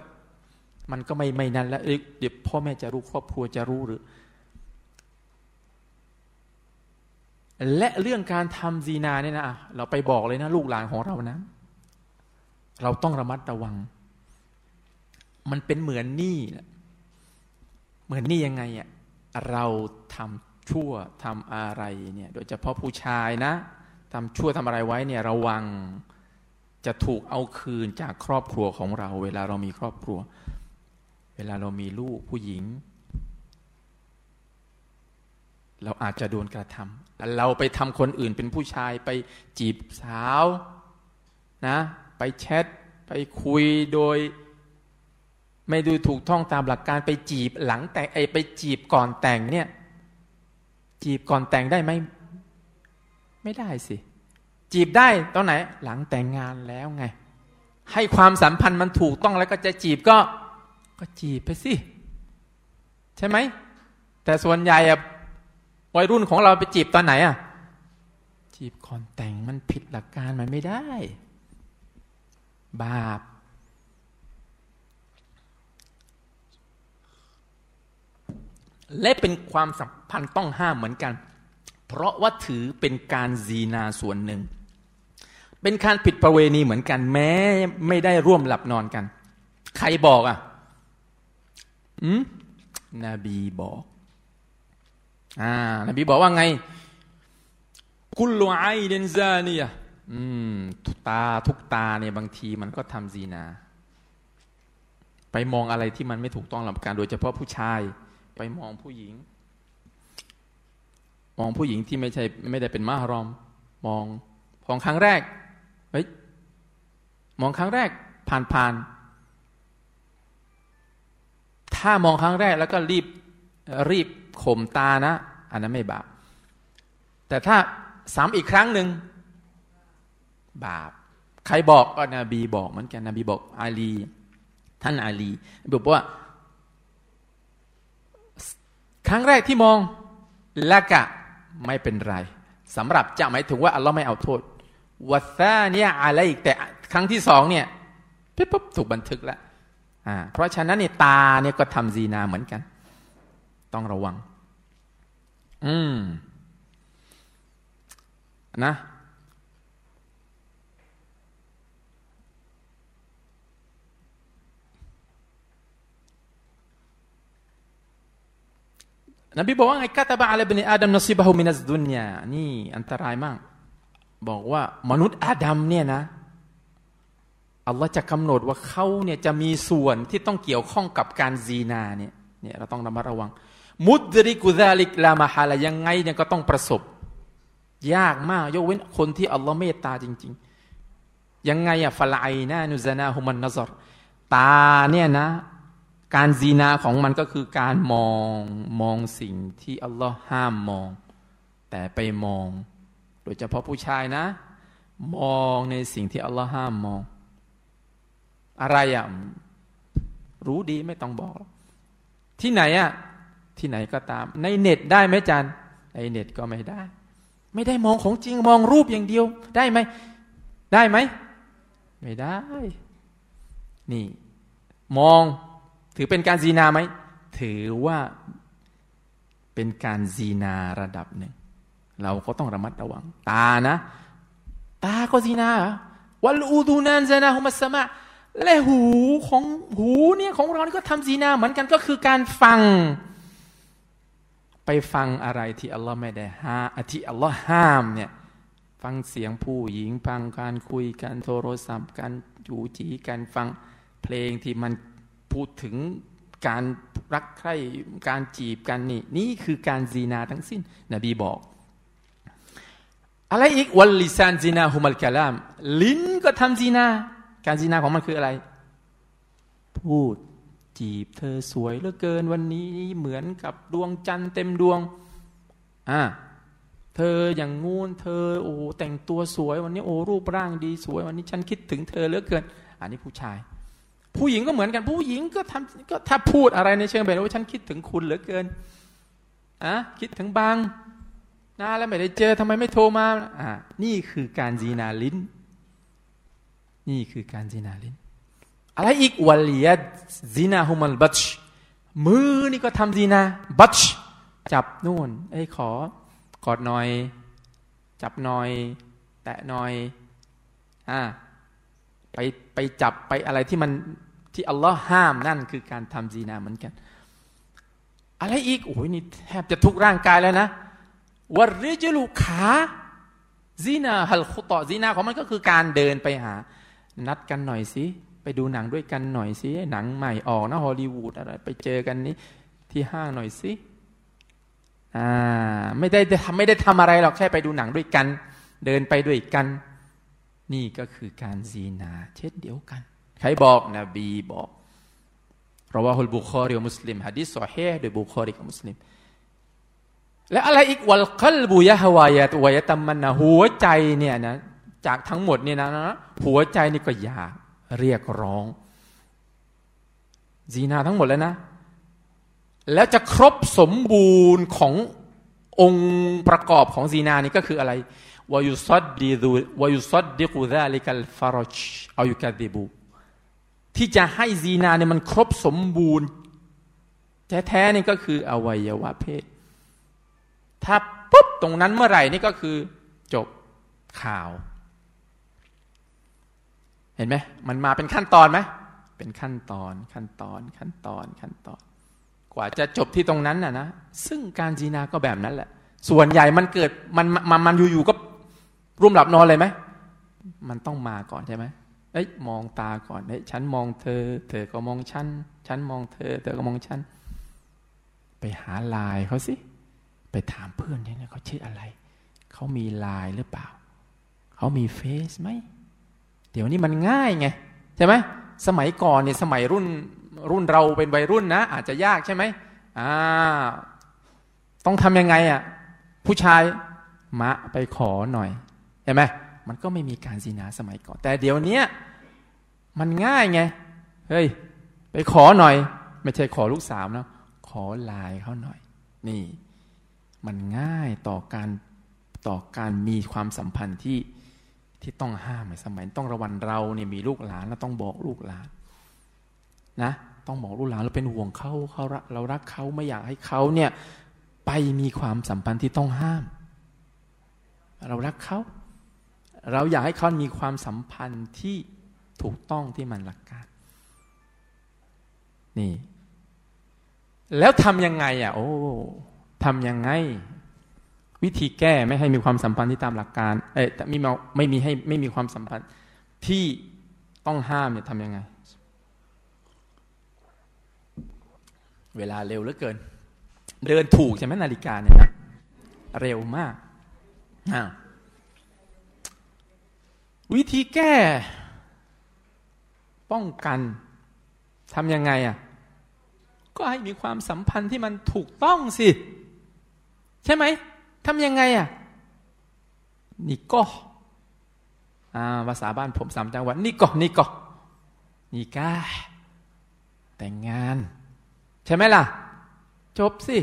มันก็ไม่ไม่นั่นแล้วเดี๋ยวพ่อแม่จะรู้ครอบครัวจะรู้หรือ และเรื่องการทำซีนาเนี่ยนะเราไปบอกเลยนะลูกหลานของเรานะ เราต้องระมัดระวัง มันเป็นเหมือนหนี้เหมือนหนี้ยังไงอะเราทำชั่วทำอะไรเนี่ย โดยเฉพาะผู้ชายนะทำชั่วทำอะไรไว้เนี่ยระวัง จะถูกเอาคืนจากครอบครัวของเรา เวลาเรามีครอบครัว เวลาเรามีลูกผู้หญิง เราอาจจะโดนกระทำเราไปทำคนอื่นเป็นผู้ชายไปจีบสาวนะไปแชทไปคุยโดย ไม่ดูถูกท่องตามหลักการไปจีบหลังแต่งไอไปจีบก่อนแต่งเนี่ย จีบก่อนแต่งได้ไหมไม่ได้สิ จีบได้ตอนไหนหลังแต่งงานแล้วไง ให้ความสัมพันธ์มันถูกต้องแล้วก็จะจีบก็ ก็จีบไปสิ ใช่ไหม แต่ส่วนใหญ่อะวัยรุ่นของเราไปจีบตอนไหนอะจีบก่อนแต่งมันผิดหลักการมันไม่ได้ บาป และเป็นความสัมพันธ์ต้องห้ามเหมือนกัน เพราะว่าถือเป็นการซีนาส่วนหนึ่ง เป็นการผิดประเวณีเหมือนกัน แม้ไม่ได้ร่วมหลับนอนกัน ใครบอกอะอืมนบีบอก อ่านบีบอกว่าไงกุลไอเดนซานียอืมทุกตาทุกตาเนี่ยบางทีมันก็ทำซีนา ไปมองอะไรที่มันไม่ถูกต้องหลับการ โดยเฉพาะผู้ชาย ไปมองผู้หญิง มองผู้หญิงที่ไม่ใช่ไม่ได้เป็นมารอม มองมองครั้งแรก เฮ้ยมองครั้งแรกผ่านผ่านถ้ามองครั้งแรกแล้วก็รีบรีบข่มตานะ อันนั้นไม่บาป แต่ถ้าสามอีกครั้งหนึ่งบาป ใครบอกก็นบีบอกเหมือนกันนบีบอกอาลี ท่านอาลีบอกว่า ครั้งแรกที่มองละกะไม่เป็นไรสำหรับจะหมายถึงว่าอัลลอฮ์ไม่เอาโทษ วัซาเนี่ยอะไรอีกแต่ครั้งที่สองเนี่ยปุ๊บปุ๊บถูกบันทึกแล้วอ่าเพราะฉะนั้นเนี่ยตาเนี่ยก็ทำซีนาเหมือนกัน ต้องระวัง อืมนะนบีบอกว่าไงกาตบะอะไรบนอาดัมนสีบะฮุมินัสดุนยานี่อันตรายมาก บอกว่ามนุษย์อาดัมเนี่ยนะอัลลอฮ์จะกำหนดว่าเขาเนี่ยจะมีส่วนที่ต้องเกี่ยวข้องกับการซีนาเนี่ยเนี่ยเราต้องระมัดระวัง มุดริกุซาลิกลามาฮาลายังไงเนี่ยก็ต้องประสบ ยากมากยกเว้นคนที่อัลลอฮ์เมตตาจริง ๆ ยังไงอะฟลายนะนุซานาฮุมันนซรตาเนี่ยนะ การซีนาของมันก็คือการมองมองสิ่งที่อัลลอฮ์ห้ามมอง แต่ไปมอง โดยเฉพาะผู้ชายนะ มองในสิ่งที่อัลลอฮ์ห้ามมอง อะไรอะรู้ดีไม่ต้องบอก ที่ไหนอะที่ไหนก็ตาม ในเน็ตได้ไหมจันในเน็ตก็ไม่ได้ ไม่ได้มองของจริงมองรูปอย่างเดียว ได้ไหมได้ไหมไม่ได้ นี่ มองถือเป็นการซีนาไหม ถือว่าเป็นการซีนาระดับหนึ่ง เราก็ต้องระมัดระวัง ตานะ ตาก็ซีนาวัลอูดูนันซานาฮุมัสมะและหูของหูเนี่ยของเรานี่ก็ทำซีนาเหมือนกันก็คือการฟัง ไปฟังอะไรที่อัลลอฮ์ไม่ได้ห้าที่อัลลอฮ์ห้ามเนี่ยฟังเสียงผู้หญิงฟังการคุยกันโทรศัพท์การจูจีการฟังเพลงที่มันพูดถึงการรักใคร่การจีบกันนี่นี่คือการซีนาทั้งสิ้น นบีบอก อะไรอีกวัลลิซานซีนาฮุมัลกะลาม ลิ้นก็ทำซีนา การซีนาของมันคืออะไร พูดจีบเธอสวยเหลือเกินวันนี้เหมือนกับดวงจันทร์เต็มดวง อ่าเธออย่างงูนเธอ โอ้แต่งตัวสวยวันนี้โอ้รูปร่างดีสวย วันนี้ฉันคิดถึงเธอเหลือเกิน อันนี้ผู้ชาย ผู้หญิงก็เหมือนกัน ผู้หญิงก็ทำก็ถ้าพูดอะไรในเชิงแบบว่าฉันคิดถึงคุณเหลือเกินอะคิดถึงบาง นาแล้วไม่ได้เจอทำไมไม่โทรมาอ่านี่คือการจีนาลิ้น นี่คือการจีนาลิ้น อะไรอีกวัลียจีนาฮุมัลบัชมือนี่ก็ทำจีนาบัชจับนู่นไอ้ขอกอดหน่อย จับหน่อย แตะหน่อยอ่าไปไปจับไปอะไรที่มันที่อัลลอฮ์ห้ามนั่นคือการทำจีนาเหมือนกัน อะไรอีกโอ้ยนี่แทบจะทุกร่างกายแล้วนะ วริจลูขาจีนาฮัลคุตอจีนาของมันก็คือการเดินไปหา นัดกันหน่อยสิไปดูหนังด้วยกันหน่อยสิหนังใหม่ออกนะฮอลลีวูดอะไรไปเจอกันนี้ที่ห้างหน่อยสิอ่าไม่ได้ไม่ได้ทำอะไรหรอกแค่ไปดูหนังด้วยกัน เดินไปด้วยกัน นี่ก็คือการซีนา เช่นเดียวกัน ใครบอกนบีบอกเราว่าฮุลบุคอรีมุสลิมฮะดิษสอเฮโดยบุคอรีกับมุสลิม และอะไรอีกวัลคลบุยะฮวายะตวยตัมมันนะหัวใจเนี่ยนะจากทั้งหมดเนี่ยนะนะหัวใจนี่ก็อยากเรียกร้องซีนาทั้งหมดแล้วนะ แล้วจะครบสมบูรณ์ขององค์ประกอบของซีนานี่ก็คืออะไรวายุซัดดีดูวายุซัดดิกุดาลิกัลฟารชอายุกาดิบูที่จะให้ซีนาเนี่ยมันครบสมบูรณ์ แท้ๆนี่ก็คืออวัยวะเพศ ถ้าปุ๊บตรงนั้นเมื่อไหร่นี่ก็คือจบข่าว เห็นไหมมันมาเป็นขั้นตอนไหมเป็นขั้นตอนขั้นตอนขั้นตอนขั้นตอน กว่าจะจบที่ตรงนั้นน่ะนะซึ่งการจีนาก็แบบนั้นแหละ ส่วนใหญ่มันเกิดมันมันมันอยู่ๆก็ร่วมหลับนอนเลยไหมมันต้องมาก่อนใช่ไหมเอ้ยมองตาก่อนเอ้ยฉันมองเธอ เธอก็มองฉัน ฉันมองเธอ เธอก็มองฉัน ไปหาลายเขาสิ ไปถามเพื่อนเนี่ยเขาชื่ออะไร เขามีลายหรือเปล่า เขามีเฟซไหม เดี๋ยวนี้มันง่ายไง ใช่ไหมสมัยก่อนเนี่ยสมัยรุ่นรุ่นเราเป็นวัยรุ่นนะ อาจจะยากใช่ไหมอ่า ต้องทำยังไงอะ ผู้ชายมะไปขอหน่อยเห็นไหมมันก็ไม่มีการซีนาสมัยก่อน แต่เดี๋ยวนี้มันง่ายไง เฮ้ย ไปขอหน่อย ไม่ใช่ขอลูกสาวนะ ขอลายเขาหน่อย นี่ มันง่ายต่อการต่อการมีความสัมพันธ์ที่ที่ต้องห้ามสมัยต้องระวังเราเนี่ยมีลูกหลานเราต้องบอกลูกหลานนะต้องบอกลูกหลานเราเป็นห่วงเขาเขาเรารักเขาไม่อยากให้เขาเนี่ยไปมีความสัมพันธ์ที่ต้องห้าม เรารักเขาเราอยากให้เขามีความสัมพันธ์ที่ถูกต้องที่มันหลักการ นี่ แล้วทำยังไงอะ โอ้ ทำยังไง วิธีแก้ไม่ให้มีความสัมพันธ์ที่ตามหลักการ เอ๊ะไม่มีไม่มีให้ไม่มีความสัมพันธ์ที่ต้องห้ามเนี่ยทำยังไง เวลาเร็วเหลือเกิน เดินถูกใช่ไหมนาฬิกาเนี่ยนะเร็วมากาวิธีแก้ ป้องกันทำยังไงอะ ก็ให้มีความสัมพันธ์ที่มันถูกต้องสิ ใช่ไหมทำยังไงอะนี่ก็อ่าภาษาบ้านผมสามจังหวัดนี่ก็นี่ก็นี่ก้าแต่งงาน ใช่ไหมล่ะ จบสิ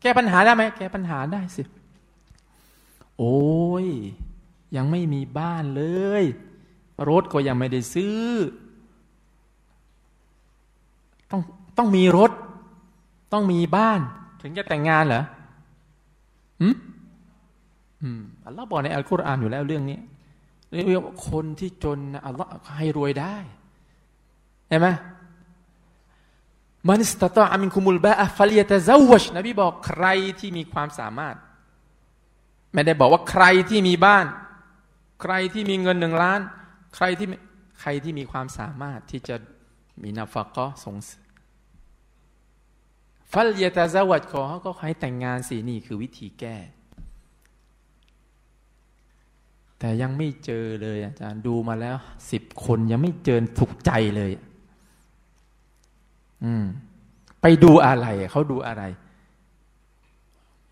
แก้ปัญหาได้ไหมแก้ปัญหาได้สิ โอ้ย ยังไม่มีบ้านเลย รถก็ยังไม่ได้ซื้อ ต้องต้องมีรถ ต้องมีบ้าน ถึงจะแต่งงานเหรอ อืมอืมอัลลอฮ์บอกในอัลกุรอานอยู่แล้วเรื่องนี้เรียกว่าคนที่จนอัลลอฮ์ให้รวยได้เห็นไหมมันสตตอามินคุมุลบะอัฟลียตะซาวชนบีบอกใครที่มีความสามารถ ไม่ได้บอกว่าใครที่มีบ้าน ใครที่มีเงินหนึ่งล้าน ใครที่ใครที่มีความสามารถที่จะมีนาฟักก็ส่ง ฟัลยตาซาวัดขอเขาก็ให้แต่งงานสินี่คือวิธีแก้ แต่ยังไม่เจอเลยอาจารย์ดูมาแล้วสิบคนยังไม่เจอถูกใจเลย อืม ไปดูอะไรเขาดูอะไร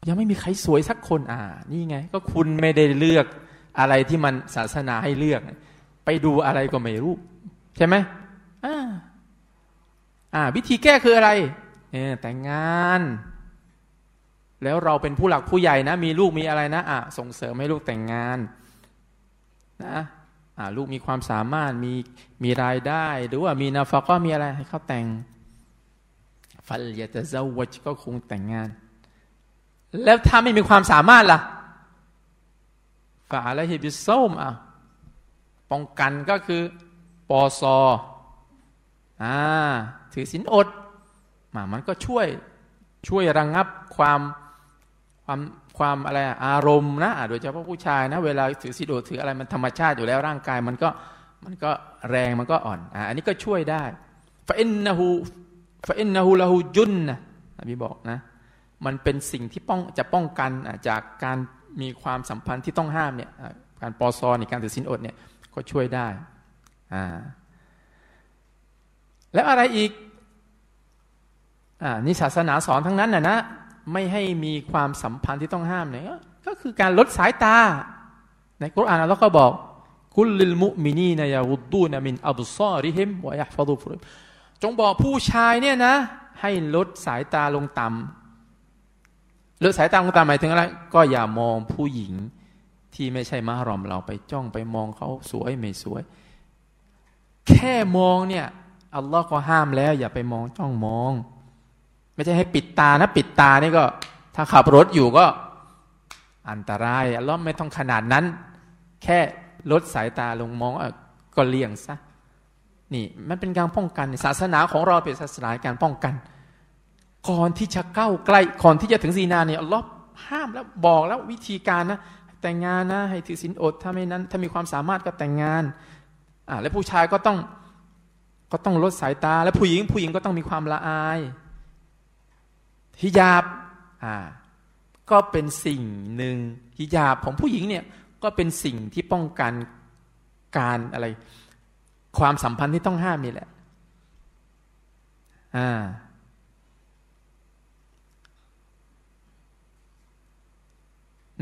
ยังไม่มีใครสวยสักคน อ่า นี่ไง ก็คุณไม่ได้เลือกอะไรที่มันศาสนาให้เลือก ไปดูอะไรก็ไม่รู้ ใช่ไหมอ่าอ่า วิธีแก้คืออะไร แต่งงาน แล้วเราเป็นผู้หลักผู้ใหญ่นะ มีลูกมีอะไรนะอะส่งเสริมให้ลูกแต่งงานนะอ่าลูกมีความสามารถมีมีรายได้ หรือว่ามีนาฟาก็มีอะไรให้เขาแต่งฟัลยาตะเจ้าวจก็คงแต่งงาน แล้วถ้าไม่มีความสามารถล่ะฝาอะไรฮิบิส้มอะป้องกันก็คือปอซออ่าถือสินอด มันก็ช่วยช่วยระงงับความความความอะไรอารมณ์นะโดยเฉพาะผู้ชายนะ เวลาถือสิโดถืออะไรมันธรรมชาติอยู่แล้วร่างกายมันก็มันก็แรงมันก็อ่อนอ่าอันนี้ก็ช่วยได้ฟาอินนะฮูฟาอินนะฮูละฮูจุนนะนบีบอกนะ มันเป็นสิ่งที่ป้องจะป้องกันจากการมีความสัมพันธ์ที่ต้องห้ามเนี่ยการปอซอนในการถือสินอดเนี่ยก็ช่วยได้อ่าแล้วอะไรอีก อ่านี่ศาสนาสอนทั้งนั้นนะนะไม่ให้มีความสัมพันธ์ที่ต้องห้ามเนี่ยก็คือการลดสายตา ในกุรอานเราก็บอกกุลลิลมุมินีนยาวุดูนมินอับซอริฮิมวะยัฟดุฟุรจงบอกผู้ชายเนี่ยนะ ให้ลดสายตาลงต่ำลดสายตาลงต่ำหมายถึงอะไร ก็อย่ามองผู้หญิงที่ไม่ใช่มารอมเราไปจ้องไปมองเขาสวยไม่สวย แค่มองเนี่ยอัลลอฮ์ก็ห้ามแล้ว อย่าไปมองจ้องมอง ไม่ใช่ให้ปิดตานะปิดตานี่ก็ ถ้าขับรถอยู่ก็อันตรายล้อไม่ต้องขนาดนั้น แค่ลดสายตาลงมองก็เลี่ยงซะนี่มันเป็นการป้องกันศาสนาของเราเป็นศาสนาการป้องกัน ก่อนที่จะเข้าใกล้ก่อนที่จะถึงซีนาเนี่ยล้อห้ามแล้วบอกแล้ววิธีการนะแต่งงานนะให้ถือศีลอดถ้าไม่นั้น ถ้ามีความสามารถก็แต่งงานอ่าและผู้ชายก็ต้องก็ต้องลดสายตา และผู้หญิงผู้หญิงก็ต้องมีความละอาย ฮิญาบอ่าก็เป็นสิ่งหนึ่งฮิญาบของผู้หญิงเนี่ยก็เป็นสิ่งที่ป้องกันการอะไร ความสัมพันธ์ที่ต้องห้ามนี่แหละอ่า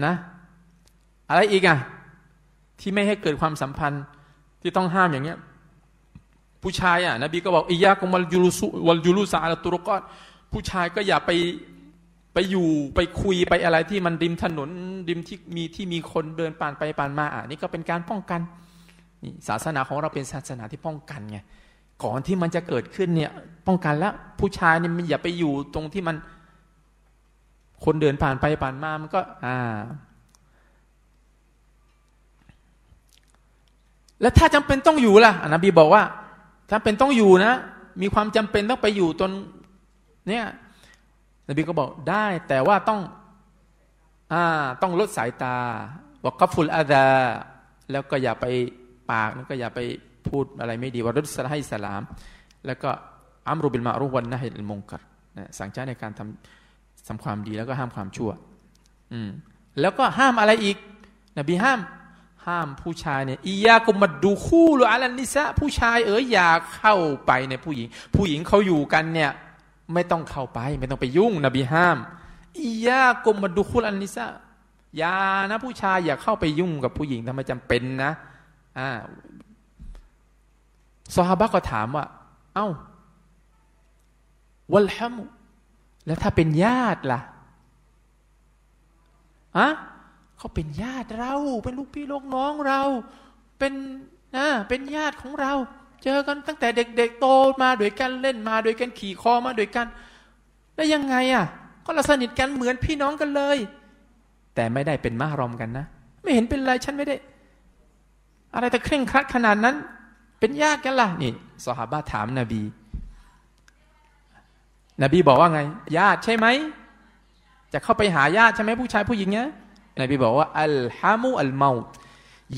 นะอะไรอีกอะที่ไม่ให้เกิดความสัมพันธ์ที่ต้องห้ามอย่างเงี้ย ผู้ชายอะนบีก็บอกอียากุมัลยูรุสวัลยูรุสาลตุรกอด ผู้ชายก็อย่าไปไปอยู่ไปคุยไปอะไรที่มันริมถนนริมที่มีที่มีคนเดินผ่านไปผ่านมาอะนี่ก็เป็นการป้องกันนี่ศาสนาของเราเป็นศาสนาที่ป้องกันไงก่อนที่มันจะเกิดขึ้นเนี่ย ป้องกันแล้วผู้ชายเนี่ยมันอย่าไปอยู่ตรงที่มัน คนเดินผ่านไปผ่านมามันก็ อ่า แล้วถ้าจำเป็นต้องอยู่ล่ะอนบีบอกว่า ถ้าเป็นต้องอยู่นะมีความจำเป็นต้องไปอยู่ตน เนี่ยนบีก็บอกได้แต่ว่าต้องอ่าต้องลดสายตาบอกกัฟุลอาดา แล้วก็อย่าไปปากแล้วก็อย่าไปพูดอะไรไม่ดีวารุสให้สลาม แล้วก็อัมรุบิลมารุวันนะฮิลมงกัดนะสั่งใช้ในการทำทำความดีแล้วก็ห้ามความชั่ว อืมแล้วก็ห้ามอะไรอีก นบีห้าม ห้ามผู้ชายเนี่ยอียากุมัดดูคู่หรืออะไรนิสะผู้ชายเอ๋ยอย่าเข้าไปในผู้หญิง ผู้หญิงเขาอยู่กันเนี่ย ไม่ต้องเข้าไป ไม่ต้องไปยุ่ง นบีห้ามอียากุมัดดูคู่อันนิสะอย่านะผู้ชายอย่าเข้าไปยุ่งกับผู้หญิงทำไมจำเป็นนะอ่าซอฮาบะก็ถามว่า เอา้า วัลฮัมแล้วถ้าเป็นญาติล่ะอะเขาเป็นญาติเรา เป็นลูกพี่ลูกน้องเรา เป็นนะเป็นญาติของเรา เจอกันตั้งแต่เด็กๆโตมาด้วยกันเล่นมาด้วยกันขี่คอมาด้วยกัน แล้วยังไงอะ ก็เราสนิทกันเหมือนพี่น้องกันเลย แต่ไม่ได้เป็นมารอมกันนะ ไม่เห็นเป็นไรฉันไม่ได้ อะไรแต่เคร่งครัดขนาดนั้น เป็นญาติกันล่ะนี่สหบาถามนาบี นบีบอกว่าไง ญาติใช่ไหมจะเข้าไปหาญาติใช่ไหมผู้ชายผู้หญิงเนี้ยนบีบอกว่าอัลฮามูอัลเมา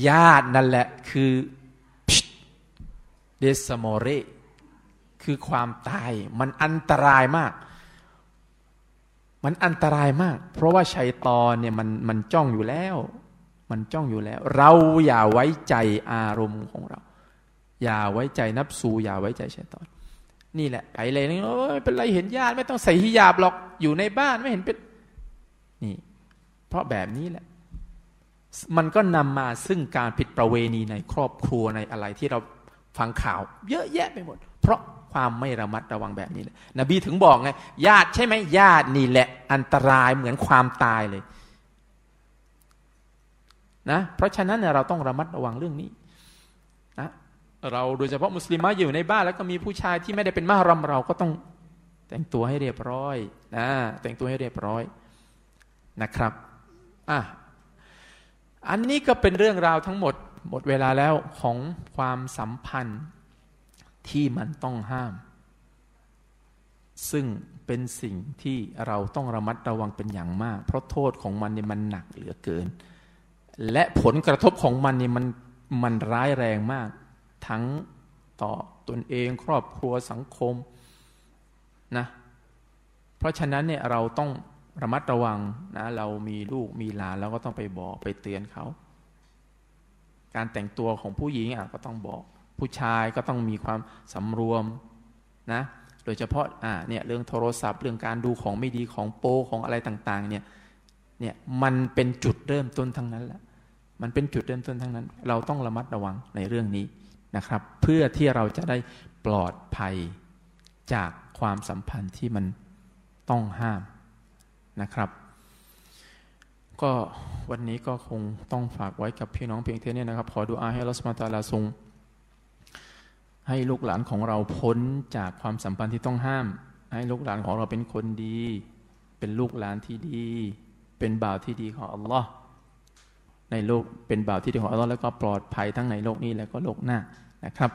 ญาตินั่นแหละคือ เดสโมเรคือความตายมันอันตรายมาก มันอันตรายมาก เพราะว่าชัยตอนเนี่ยมันมันจ้องอยู่แล้ว มันจ้องอยู่แล้ว เราอย่าไว้ใจอารมณ์ของเรา อย่าไว้ใจนับสูอย่าไว้ใจชัยตอน นี่แหละไปเลยนี่เป็นไรเห็นญาติไม่ต้องใส่ฮิญาบหรอกอยู่ในบ้านไม่เห็นเป็นนี่ เพราะแบบนี้แหละ มันก็นำมาซึ่งการผิดประเวณีในครอบครัวในอะไรที่เรา ฟังข่าว เยอะแยะไปหมด เพราะความไม่ระมัดระวังแบบนี้แหละนบีถึงบอกไงญาติใช่ไหมญาตินี่แหละอันตรายเหมือนความตายเลยนะเพราะฉะนั้นเราต้องระมัดระวังเรื่องนี้นะเราโดยเฉพาะมุสลิมอยู่ในบ้านแล้วก็มีผู้ชายที่ไม่ได้เป็นมารำเราก็ต้องแต่งตัวให้เรียบร้อยนะแต่งตัวให้เรียบร้อยนะครับอะอันนี้ก็เป็นเรื่องราวทั้งหมด หมดเวลาแล้วของความสัมพันธ์ที่มันต้องห้าม ซึ่งเป็นสิ่งที่เราต้องระมัดระวังเป็นอย่างมาก เพราะโทษของมันเนี่ยมันหนักเหลือเกิน และผลกระทบของมันเนี่ยมันมันร้ายแรงมาก ทั้งต่อตนเองครอบครัวสังคมนะเพราะฉะนั้นเนี่ยเราต้องระมัดระวังนะเรามีลูกมีหลานเราก็ต้องไปบอกไปเตือนเขา การแต่งตัวของผู้หญิงอะก็ต้องบอก ผู้ชายก็ต้องมีความสำรวมนะโดยเฉพาะอ่าเนี่ยเรื่องโทรศัพท์ เรื่องการดูของไม่ดีของโปของอะไรต่างๆเนี่ยเนี่ยมันเป็นจุดเริ่มต้นทั้งนั้นแหละมันเป็นจุดเริ่มต้นทั้งนั้น เราต้องระมัดระวังในเรื่องนี้นะครับ เพื่อที่เราจะได้ปลอดภัยจากความสัมพันธ์ที่มันต้องห้ามนะครับ ก็วันนี้ก็คงต้องฝากไว้กับพี่น้องเพียงเท่านี้นะครับ ขอดูอาให้รัสมาตาลาทรงให้ลูกหลานของเราพ้นจากความสัมพันธ์ที่ต้องห้าม ให้ลูกหลานของเราเป็นคนดี เป็นลูกหลานที่ดี เป็นบ่าวที่ดีของอัลลอฮ์ในโลกเป็นบ่าวที่ดีของอัลลอฮ์แล้วก็ปลอดภัยทั้งในโลกนี้และก็โลกหน้านะครับ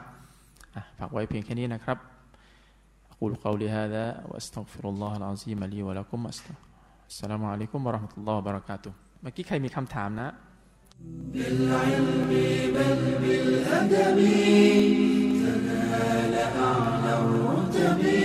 ฝากไว้เพียงแค่นี้นะครับ أقول قولي هذا وأستغفر الله العظيم لي ولكم أستغفر السلام عليكم ورحمة الله وبركاته เมื่อกี้ใครมีคำถามนะ بالعلم بل بالأدب تنال أعلى الرتب فعش حياة